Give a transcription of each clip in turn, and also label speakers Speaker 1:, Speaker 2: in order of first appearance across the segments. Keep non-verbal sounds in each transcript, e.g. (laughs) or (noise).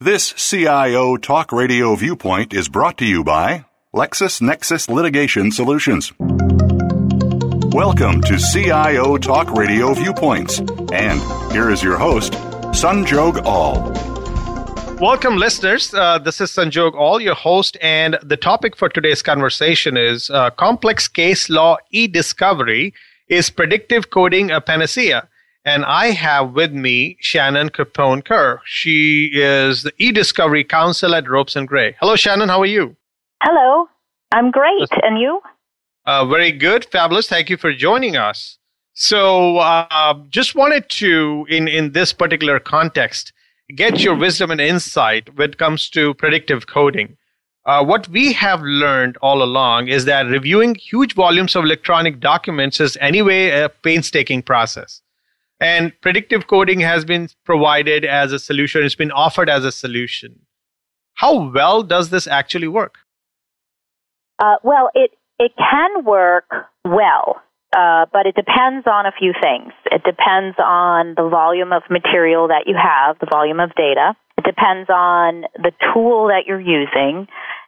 Speaker 1: This CIO Talk Radio viewpoint is brought to you by LexisNexis Litigation Solutions. Welcome to CIO Talk Radio Viewpoints. And here is your host, Sanjog Aul.
Speaker 2: Welcome, listeners. Uh, this is Sanjog Aul, your host, and the topic for today's conversation is uh, complex case law e discovery. Is predictive coding a panacea? And I have with me Shannon Capone Kirk. She is the e-discovery counsel at Ropes and Gray. Hello, Shannon. How are you?
Speaker 3: Hello. I'm great. And you?
Speaker 2: Uh, very good. Fabulous. Thank you for joining us. So, uh, just wanted to, in, in this particular context, get your wisdom and insight when it comes to predictive coding. Uh, what we have learned all along is that reviewing huge volumes of electronic documents is anyway a painstaking process. And predictive coding has been provided as a solution, it's been offered as a solution. How well does this actually work?
Speaker 3: Uh, well, it, it can work well, uh, but it depends on a few things. It depends on the volume of material that you have, the volume of data. It depends on the tool that you're using,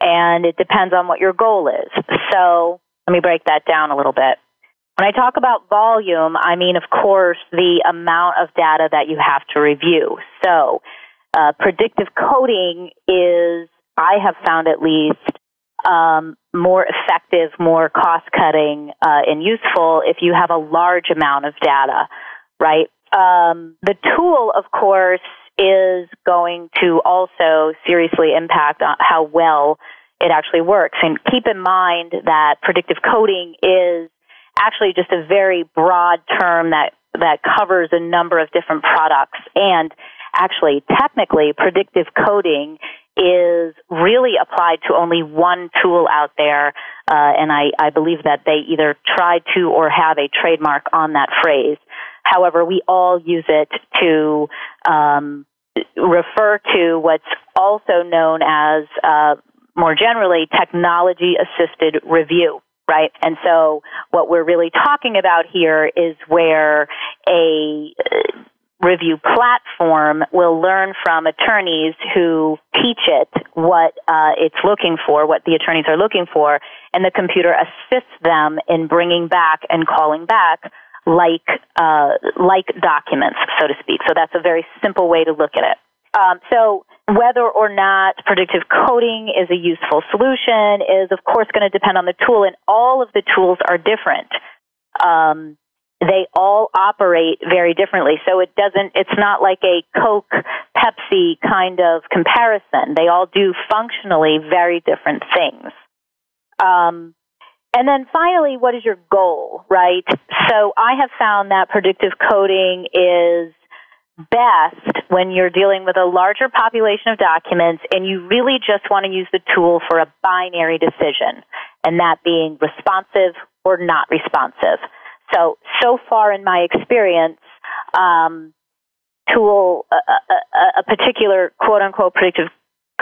Speaker 3: and it depends on what your goal is. So let me break that down a little bit. When I talk about volume, I mean, of course, the amount of data that you have to review. So, uh, predictive coding is, I have found at least, um, more effective, more cost cutting, uh, and useful if you have a large amount of data, right? Um, the tool, of course, is going to also seriously impact how well it actually works. And keep in mind that predictive coding is actually just a very broad term that that covers a number of different products. And actually technically predictive coding is really applied to only one tool out there uh, and I, I believe that they either tried to or have a trademark on that phrase. However we all use it to um, refer to what's also known as uh, more generally technology assisted review right? And so what we're really talking about here is where a uh, review platform will learn from attorneys who teach it what uh, it's looking for, what the attorneys are looking for, and the computer assists them in bringing back and calling back like uh, like documents, so to speak. So that's a very simple way to look at it. Um, so whether or not predictive coding is a useful solution is, of course, going to depend on the tool, and all of the tools are different. Um, they all operate very differently. So it doesn't, it's not like a Coke, Pepsi kind of comparison. They all do functionally very different things. Um, and then finally, what is your goal, right? So I have found that predictive coding is best when you're dealing with a larger population of documents and you really just want to use the tool for a binary decision, and that being responsive or not responsive. So, so far in my experience, um, tool, a, a, a particular quote unquote predictive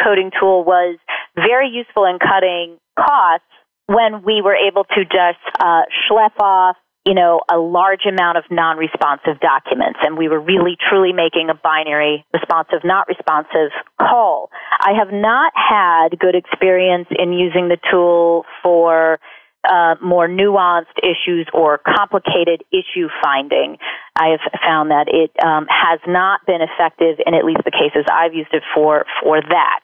Speaker 3: coding tool was very useful in cutting costs when we were able to just uh, schlep off you know, a large amount of non-responsive documents and we were really truly making a binary responsive, not responsive call. I have not had good experience in using the tool for uh, more nuanced issues or complicated issue finding. I have found that it um, has not been effective in at least the cases I've used it for for that.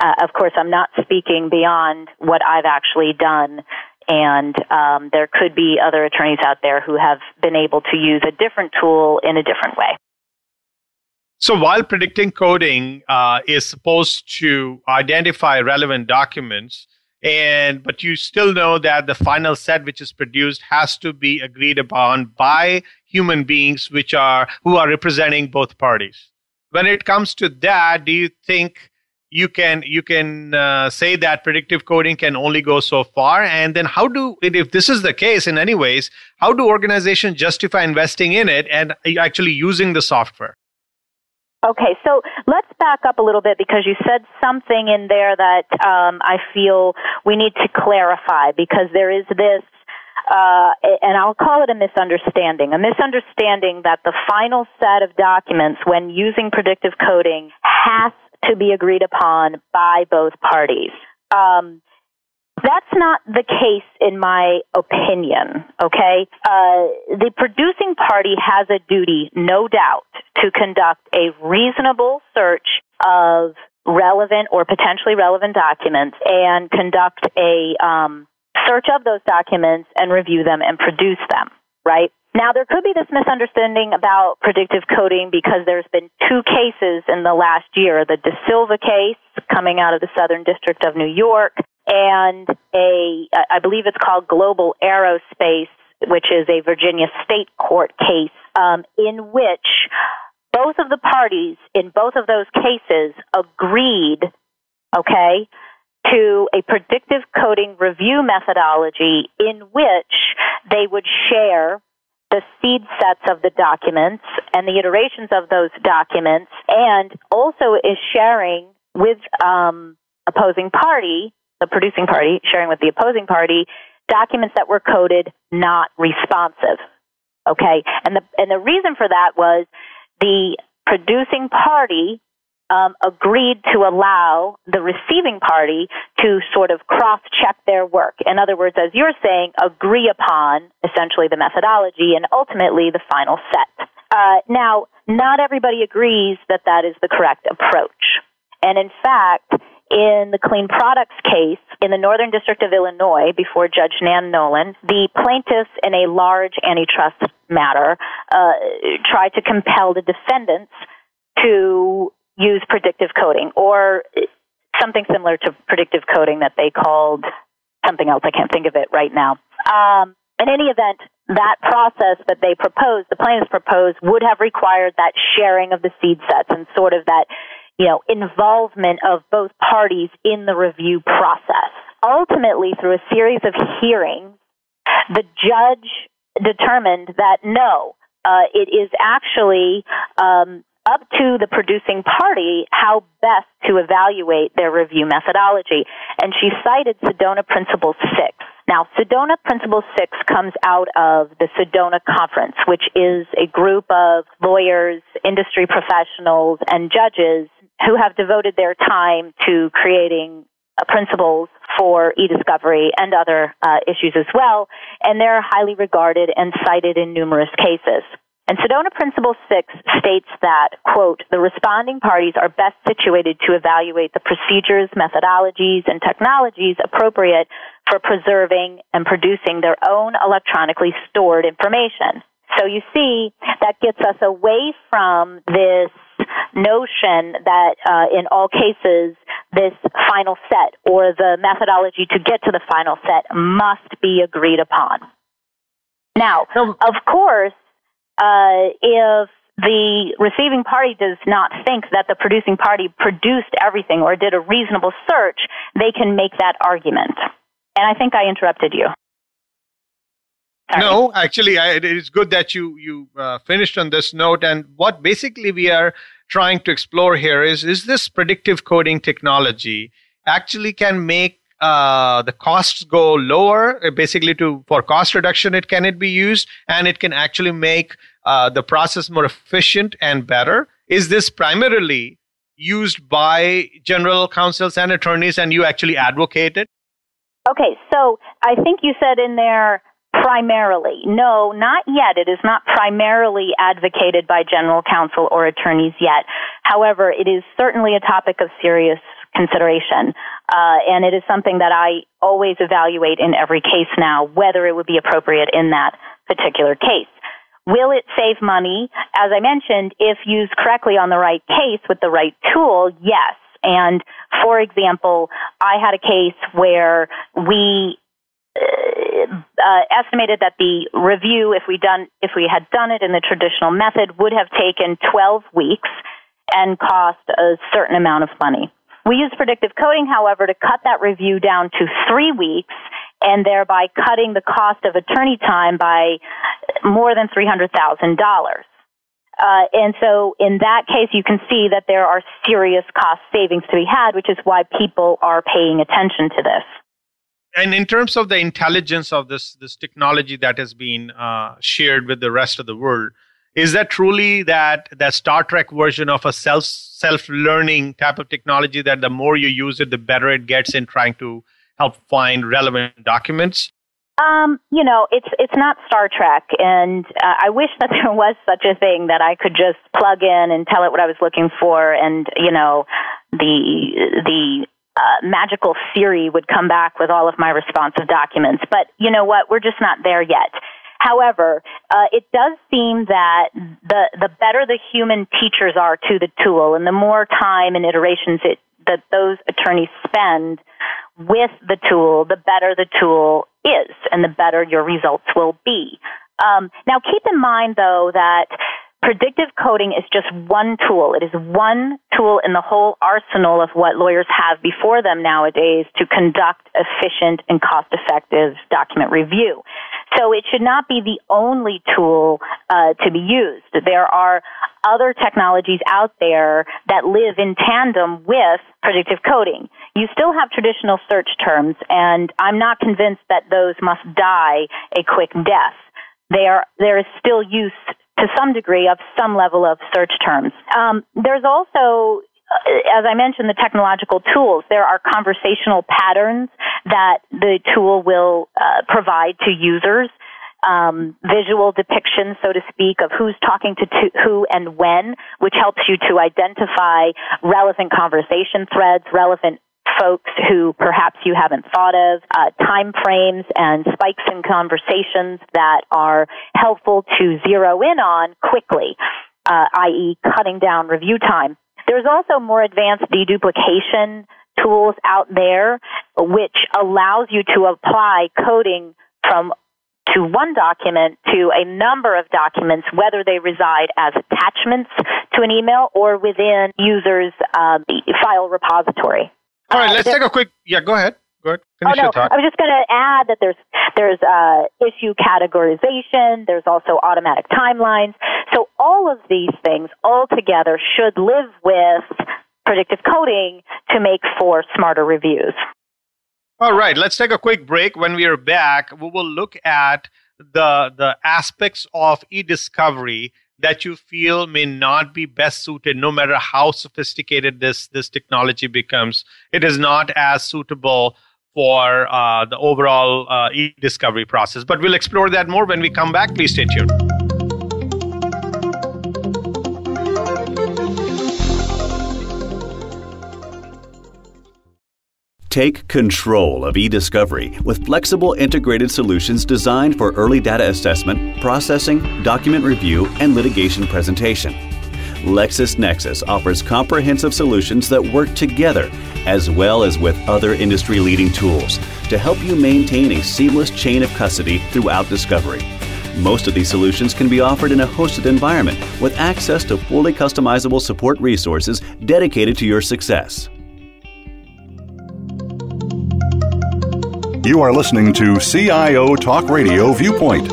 Speaker 3: Uh, of course, I'm not speaking beyond what I've actually done and um, there could be other attorneys out there who have been able to use a different tool in a different way.
Speaker 2: So while predicting coding uh, is supposed to identify relevant documents, and but you still know that the final set which is produced has to be agreed upon by human beings, which are who are representing both parties. When it comes to that, do you think you can you can uh, say that predictive coding can only go so far. And then how do if this is the case in any ways how do organizations justify investing in it and actually using the software?
Speaker 3: Okay so let's back up a little bit because you said something in there that um, i feel we need to clarify because there is this uh, and I'll call it a misunderstanding, a misunderstanding that the final set of documents when using predictive coding has to be agreed upon by both parties. Um, that's not the case in my opinion, okay? Uh, the producing party has a duty, no doubt, to conduct a reasonable search of relevant or potentially relevant documents and conduct a um, search of those documents and review them and produce them, right? Now, there could be this misunderstanding about predictive coding because there's been two cases in the last year the Da Silva case coming out of the Southern District of New York and a, I believe it's called Global Aerospace, which is a Virginia state court case, um, in which both of the parties in both of those cases agreed, okay, to a predictive coding review methodology in which they would share the seed sets of the documents and the iterations of those documents, and also is sharing with um, opposing party the producing party sharing with the opposing party documents that were coded not responsive. Okay, and the and the reason for that was the producing party um, agreed to allow the receiving party to sort of cross check their work. In other words, as you're saying, agree upon essentially the methodology and ultimately the final set. Uh, now, not everybody agrees that that is the correct approach. And in fact, in the Kleen Products case in the Northern District of Illinois before Judge Nan Nolan, the plaintiffs in a large antitrust matter uh, tried to compel the defendants to use predictive coding or something similar to predictive coding that they called something else. I can't think of it right now. Um, in any event, that process that they proposed, the plaintiffs proposed, would have required that sharing of the seed sets and sort of that you know, involvement of both parties in the review process. Ultimately, through a series of hearings, the judge determined that no, uh, it is actually um, up to the producing party how best to evaluate their review methodology. And she cited Sedona Principle 6. Now, Sedona Principle 6 comes out of the Sedona Conference, which is a group of lawyers, industry professionals, and judges who have devoted their time to creating uh, principles for e-discovery and other uh, issues as well, and they're highly regarded and cited in numerous cases. And Sedona Principle 6 states that, quote, the responding parties are best situated to evaluate the procedures, methodologies, and technologies appropriate for preserving and producing their own electronically stored information. So you see, that gets us away from this notion that uh, in all cases this final set or the methodology to get to the final set must be agreed upon. Now, of course, uh, if the receiving party does not think that the producing party produced everything or did a reasonable search, they can make that argument. And I think I interrupted you.
Speaker 2: Sorry. No, actually, I, it is good that you you uh, finished on this note. And what basically we are trying to explore here is is this predictive coding technology actually can make uh, the costs go lower uh, basically to for cost reduction it can it be used and it can actually make uh, the process more efficient and better is this primarily used by general counsels and attorneys and you actually advocate it
Speaker 3: okay so i think you said in there primarily. No, not yet. It is not primarily advocated by general counsel or attorneys yet. However, it is certainly a topic of serious consideration. Uh, and it is something that I always evaluate in every case now, whether it would be appropriate in that particular case. Will it save money? As I mentioned, if used correctly on the right case with the right tool, yes. And for example, I had a case where we uh, estimated that the review, if we done if we had done it in the traditional method, would have taken 12 weeks and cost a certain amount of money. We use predictive coding, however, to cut that review down to three weeks and thereby cutting the cost of attorney time by more than $300,000. Uh, and so in that case, you can see that there are serious cost savings to be had, which is why people are paying attention to this
Speaker 2: and in terms of the intelligence of this this technology that has been uh, shared with the rest of the world, is that truly that that Star Trek version of a self self learning type of technology that the more you use it, the better it gets in trying to help find relevant documents?
Speaker 3: Um, you know, it's it's not Star Trek, and uh, I wish that (laughs) there was such a thing that I could just plug in and tell it what I was looking for, and you know, the the uh, magical Siri would come back with all of my responsive documents. But you know what? We're just not there yet. However, uh, it does seem that the the better the human teachers are to the tool, and the more time and iterations it, that those attorneys spend with the tool, the better the tool is, and the better your results will be. Um, now, keep in mind though that predictive coding is just one tool. It is one tool in the whole arsenal of what lawyers have before them nowadays to conduct efficient and cost effective document review. So it should not be the only tool uh, to be used. There are other technologies out there that live in tandem with predictive coding. You still have traditional search terms, and I'm not convinced that those must die a quick death. There, there is still use to some degree of some level of search terms. Um, there's also uh, as I mentioned, the technological tools, there are conversational patterns that the tool will uh, provide to users. Um, visual depictions, so to speak, of who's talking to, to who and when, which helps you to identify relevant conversation threads, relevant folks who perhaps you haven't thought of, uh, time frames and spikes in conversations that are helpful to zero in on quickly, uh, i.e., cutting down review time. There's also more advanced deduplication tools out there, which allows you to apply coding from to one document to a number of documents, whether they reside as attachments to an email or within users' uh, file repository.
Speaker 2: All right, let's uh, take a quick. Yeah, go ahead. Go ahead.
Speaker 3: Finish oh no, I was just going to add that there's there's uh, issue categorization. There's also automatic timelines. So all of these things all together should live with predictive coding to make for smarter reviews.
Speaker 2: All right, let's take a quick break. When we are back, we will look at the the aspects of e-discovery that you feel may not be best suited no matter how sophisticated this this technology becomes it is not as suitable for uh, the overall uh, e-discovery process. But we'll explore that more when we come back. Please stay tuned
Speaker 4: Take control of e-discovery with flexible integrated solutions designed for early data assessment, processing, document review, and litigation presentation. LexisNexis offers comprehensive solutions that work together as well as with other industry leading tools to help you maintain a seamless chain of custody throughout discovery. Most of these solutions can be offered in a hosted environment with access to fully customizable support resources dedicated to your success.
Speaker 1: You are listening to CIO Talk Radio Viewpoint.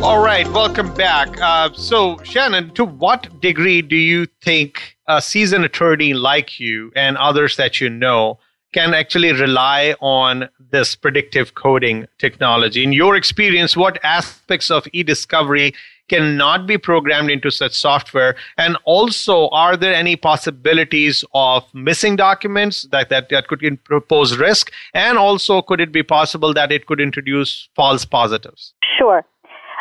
Speaker 2: All right, welcome back. Uh, so, Shannon, to what degree do you think a seasoned attorney like you and others that you know can actually rely on this predictive coding technology? In your experience, what aspects of e discovery cannot be programmed into such software? And also, are there any possibilities of missing documents that, that, that could pose risk? And also, could it be possible that it could introduce false positives?
Speaker 3: Sure.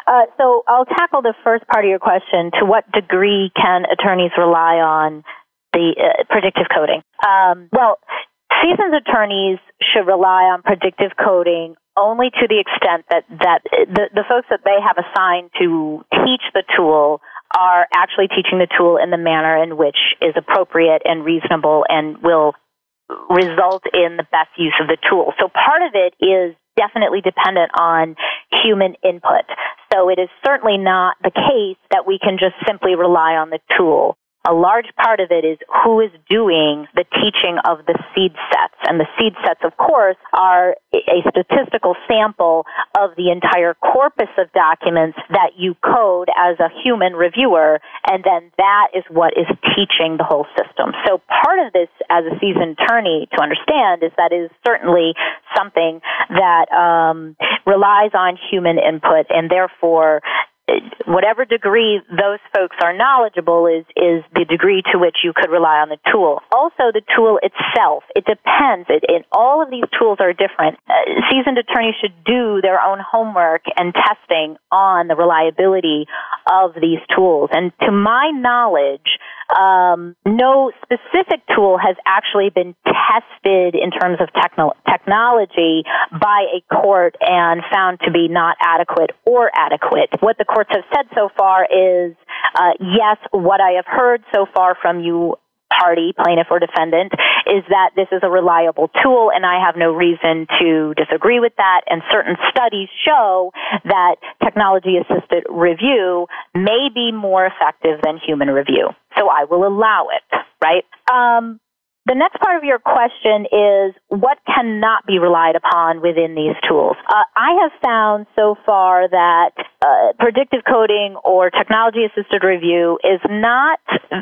Speaker 3: Uh, so I'll tackle the first part of your question. To what degree can attorneys rely on the uh, predictive coding? Um, well, seasoned attorneys should rely on predictive coding only to the extent that, that the, the folks that they have assigned to teach the tool are actually teaching the tool in the manner in which is appropriate and reasonable and will result in the best use of the tool. So part of it is definitely dependent on human input. So it is certainly not the case that we can just simply rely on the tool a large part of it is who is doing the teaching of the seed sets. And the seed sets, of course, are a statistical sample of the entire corpus of documents that you code as a human reviewer. And then that is what is teaching the whole system. So part of this as a seasoned attorney to understand is that is certainly something that um, relies on human input and therefore whatever degree those folks are knowledgeable is is the degree to which you could rely on the tool. Also, the tool itself it depends. It, it all of these tools are different. Uh, seasoned attorneys should do their own homework and testing on the reliability of these tools. And to my knowledge, um, no specific tool has actually been tested in terms of techno- technology by a court and found to be not adequate or adequate. What the courts have said so far is, uh, yes, what I have heard so far from you party, plaintiff or defendant, is that this is a reliable tool, and I have no reason to disagree with that. And certain studies show that technology assisted review may be more effective than human review. So I will allow it, right? Um, the next part of your question is what cannot be relied upon within these tools. Uh, I have found so far that uh, predictive coding or technology assisted review is not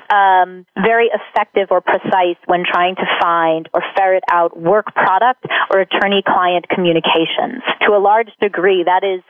Speaker 3: um, very effective or precise when trying to find or ferret out work product or attorney client communications. To a large degree, that is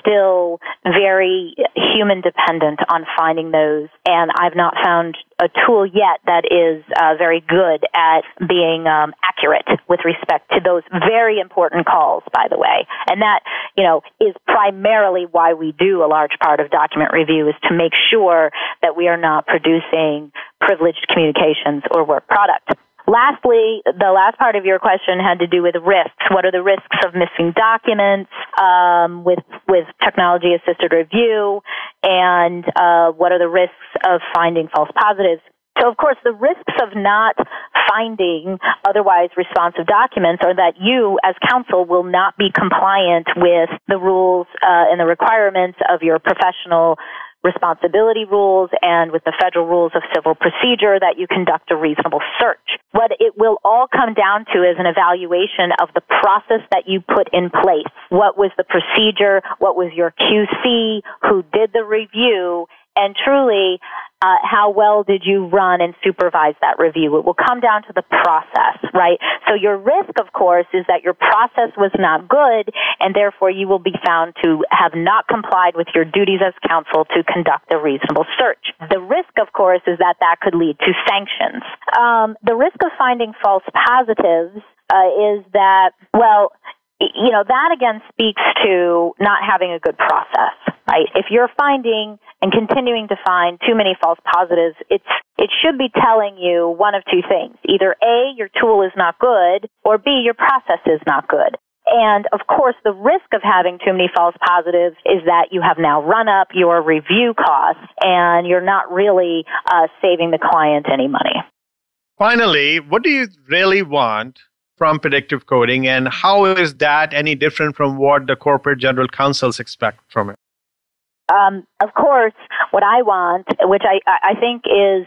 Speaker 3: still very human dependent on finding those, and I've not found a tool yet that is uh, very good at being um, accurate with respect to those very important calls, by the way. And that, you know, is primarily why we do a large part of document review is to make sure that we are not producing privileged communications or work product. Lastly, the last part of your question had to do with risks. What are the risks of missing documents um, with with technology assisted review, and uh, what are the risks of finding false positives? So, of course, the risks of not finding otherwise responsive documents are that you, as counsel, will not be compliant with the rules uh, and the requirements of your professional responsibility rules and with the federal rules of civil procedure that you conduct a reasonable search. What it will all come down to is an evaluation of the process that you put in place. What was the procedure? What was your QC? Who did the review? And truly, uh, how well did you run and supervise that review? It will come down to the process, right? So your risk, of course, is that your process was not good, and therefore you will be found to have not complied with your duties as counsel to conduct a reasonable search. The risk, of course, is that that could lead to sanctions. Um, the risk of finding false positives uh, is that, well, you know, that again speaks to not having a good process, right? If you're finding and continuing to find too many false positives, it's, it should be telling you one of two things. Either A, your tool is not good, or B, your process is not good. And of course, the risk of having too many false positives is that you have now run up your review costs and you're not really uh, saving the client any money.
Speaker 2: Finally, what do you really want from predictive coding, and how is that any different from what the corporate general counsels expect from it?
Speaker 3: Um, of course, what I want, which I, I think is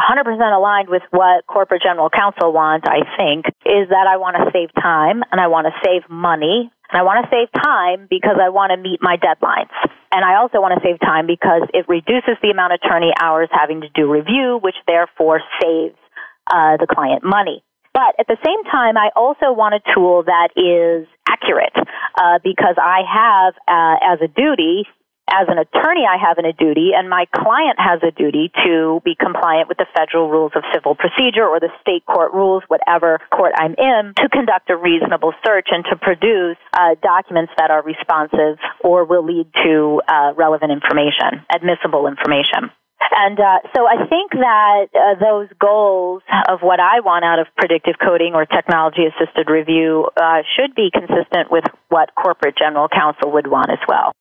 Speaker 3: 100% aligned with what corporate general counsel want, I think, is that I want to save time and I want to save money. And I want to save time because I want to meet my deadlines. And I also want to save time because it reduces the amount of attorney hours having to do review, which therefore saves uh, the client money. But at the same time, I also want a tool that is accurate uh, because I have, uh, as a duty, as an attorney, I have a duty, and my client has a duty to be compliant with the federal rules of civil procedure or the state court rules, whatever court I'm in, to conduct a reasonable search and to produce uh, documents that are responsive or will lead to uh, relevant information, admissible information. And uh, so I think that uh, those goals of what I want out of predictive coding or technology assisted review uh, should be consistent with what corporate general counsel would want as well.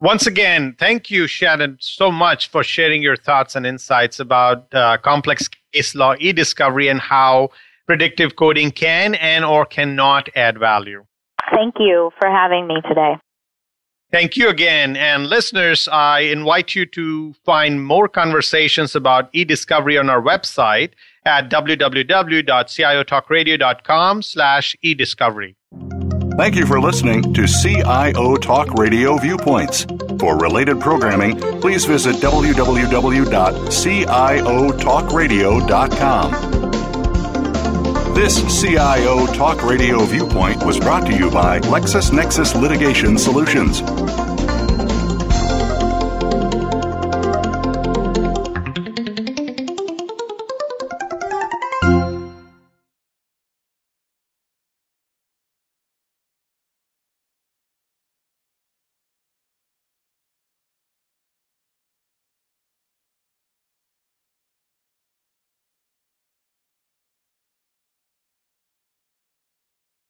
Speaker 2: Once again, thank you, Shannon, so much for sharing your thoughts and insights about uh, complex case law e-discovery and how predictive coding can and or cannot add value.
Speaker 3: Thank you for having me today.
Speaker 2: Thank you again. And listeners, I invite you to find more conversations about e-discovery on our website at www.ciotalkradio.com slash e-discovery.
Speaker 1: Thank you for listening to CIO Talk Radio Viewpoints. For related programming, please visit www.ciotalkradio.com. This CIO Talk Radio Viewpoint was brought to you by LexisNexis Litigation Solutions.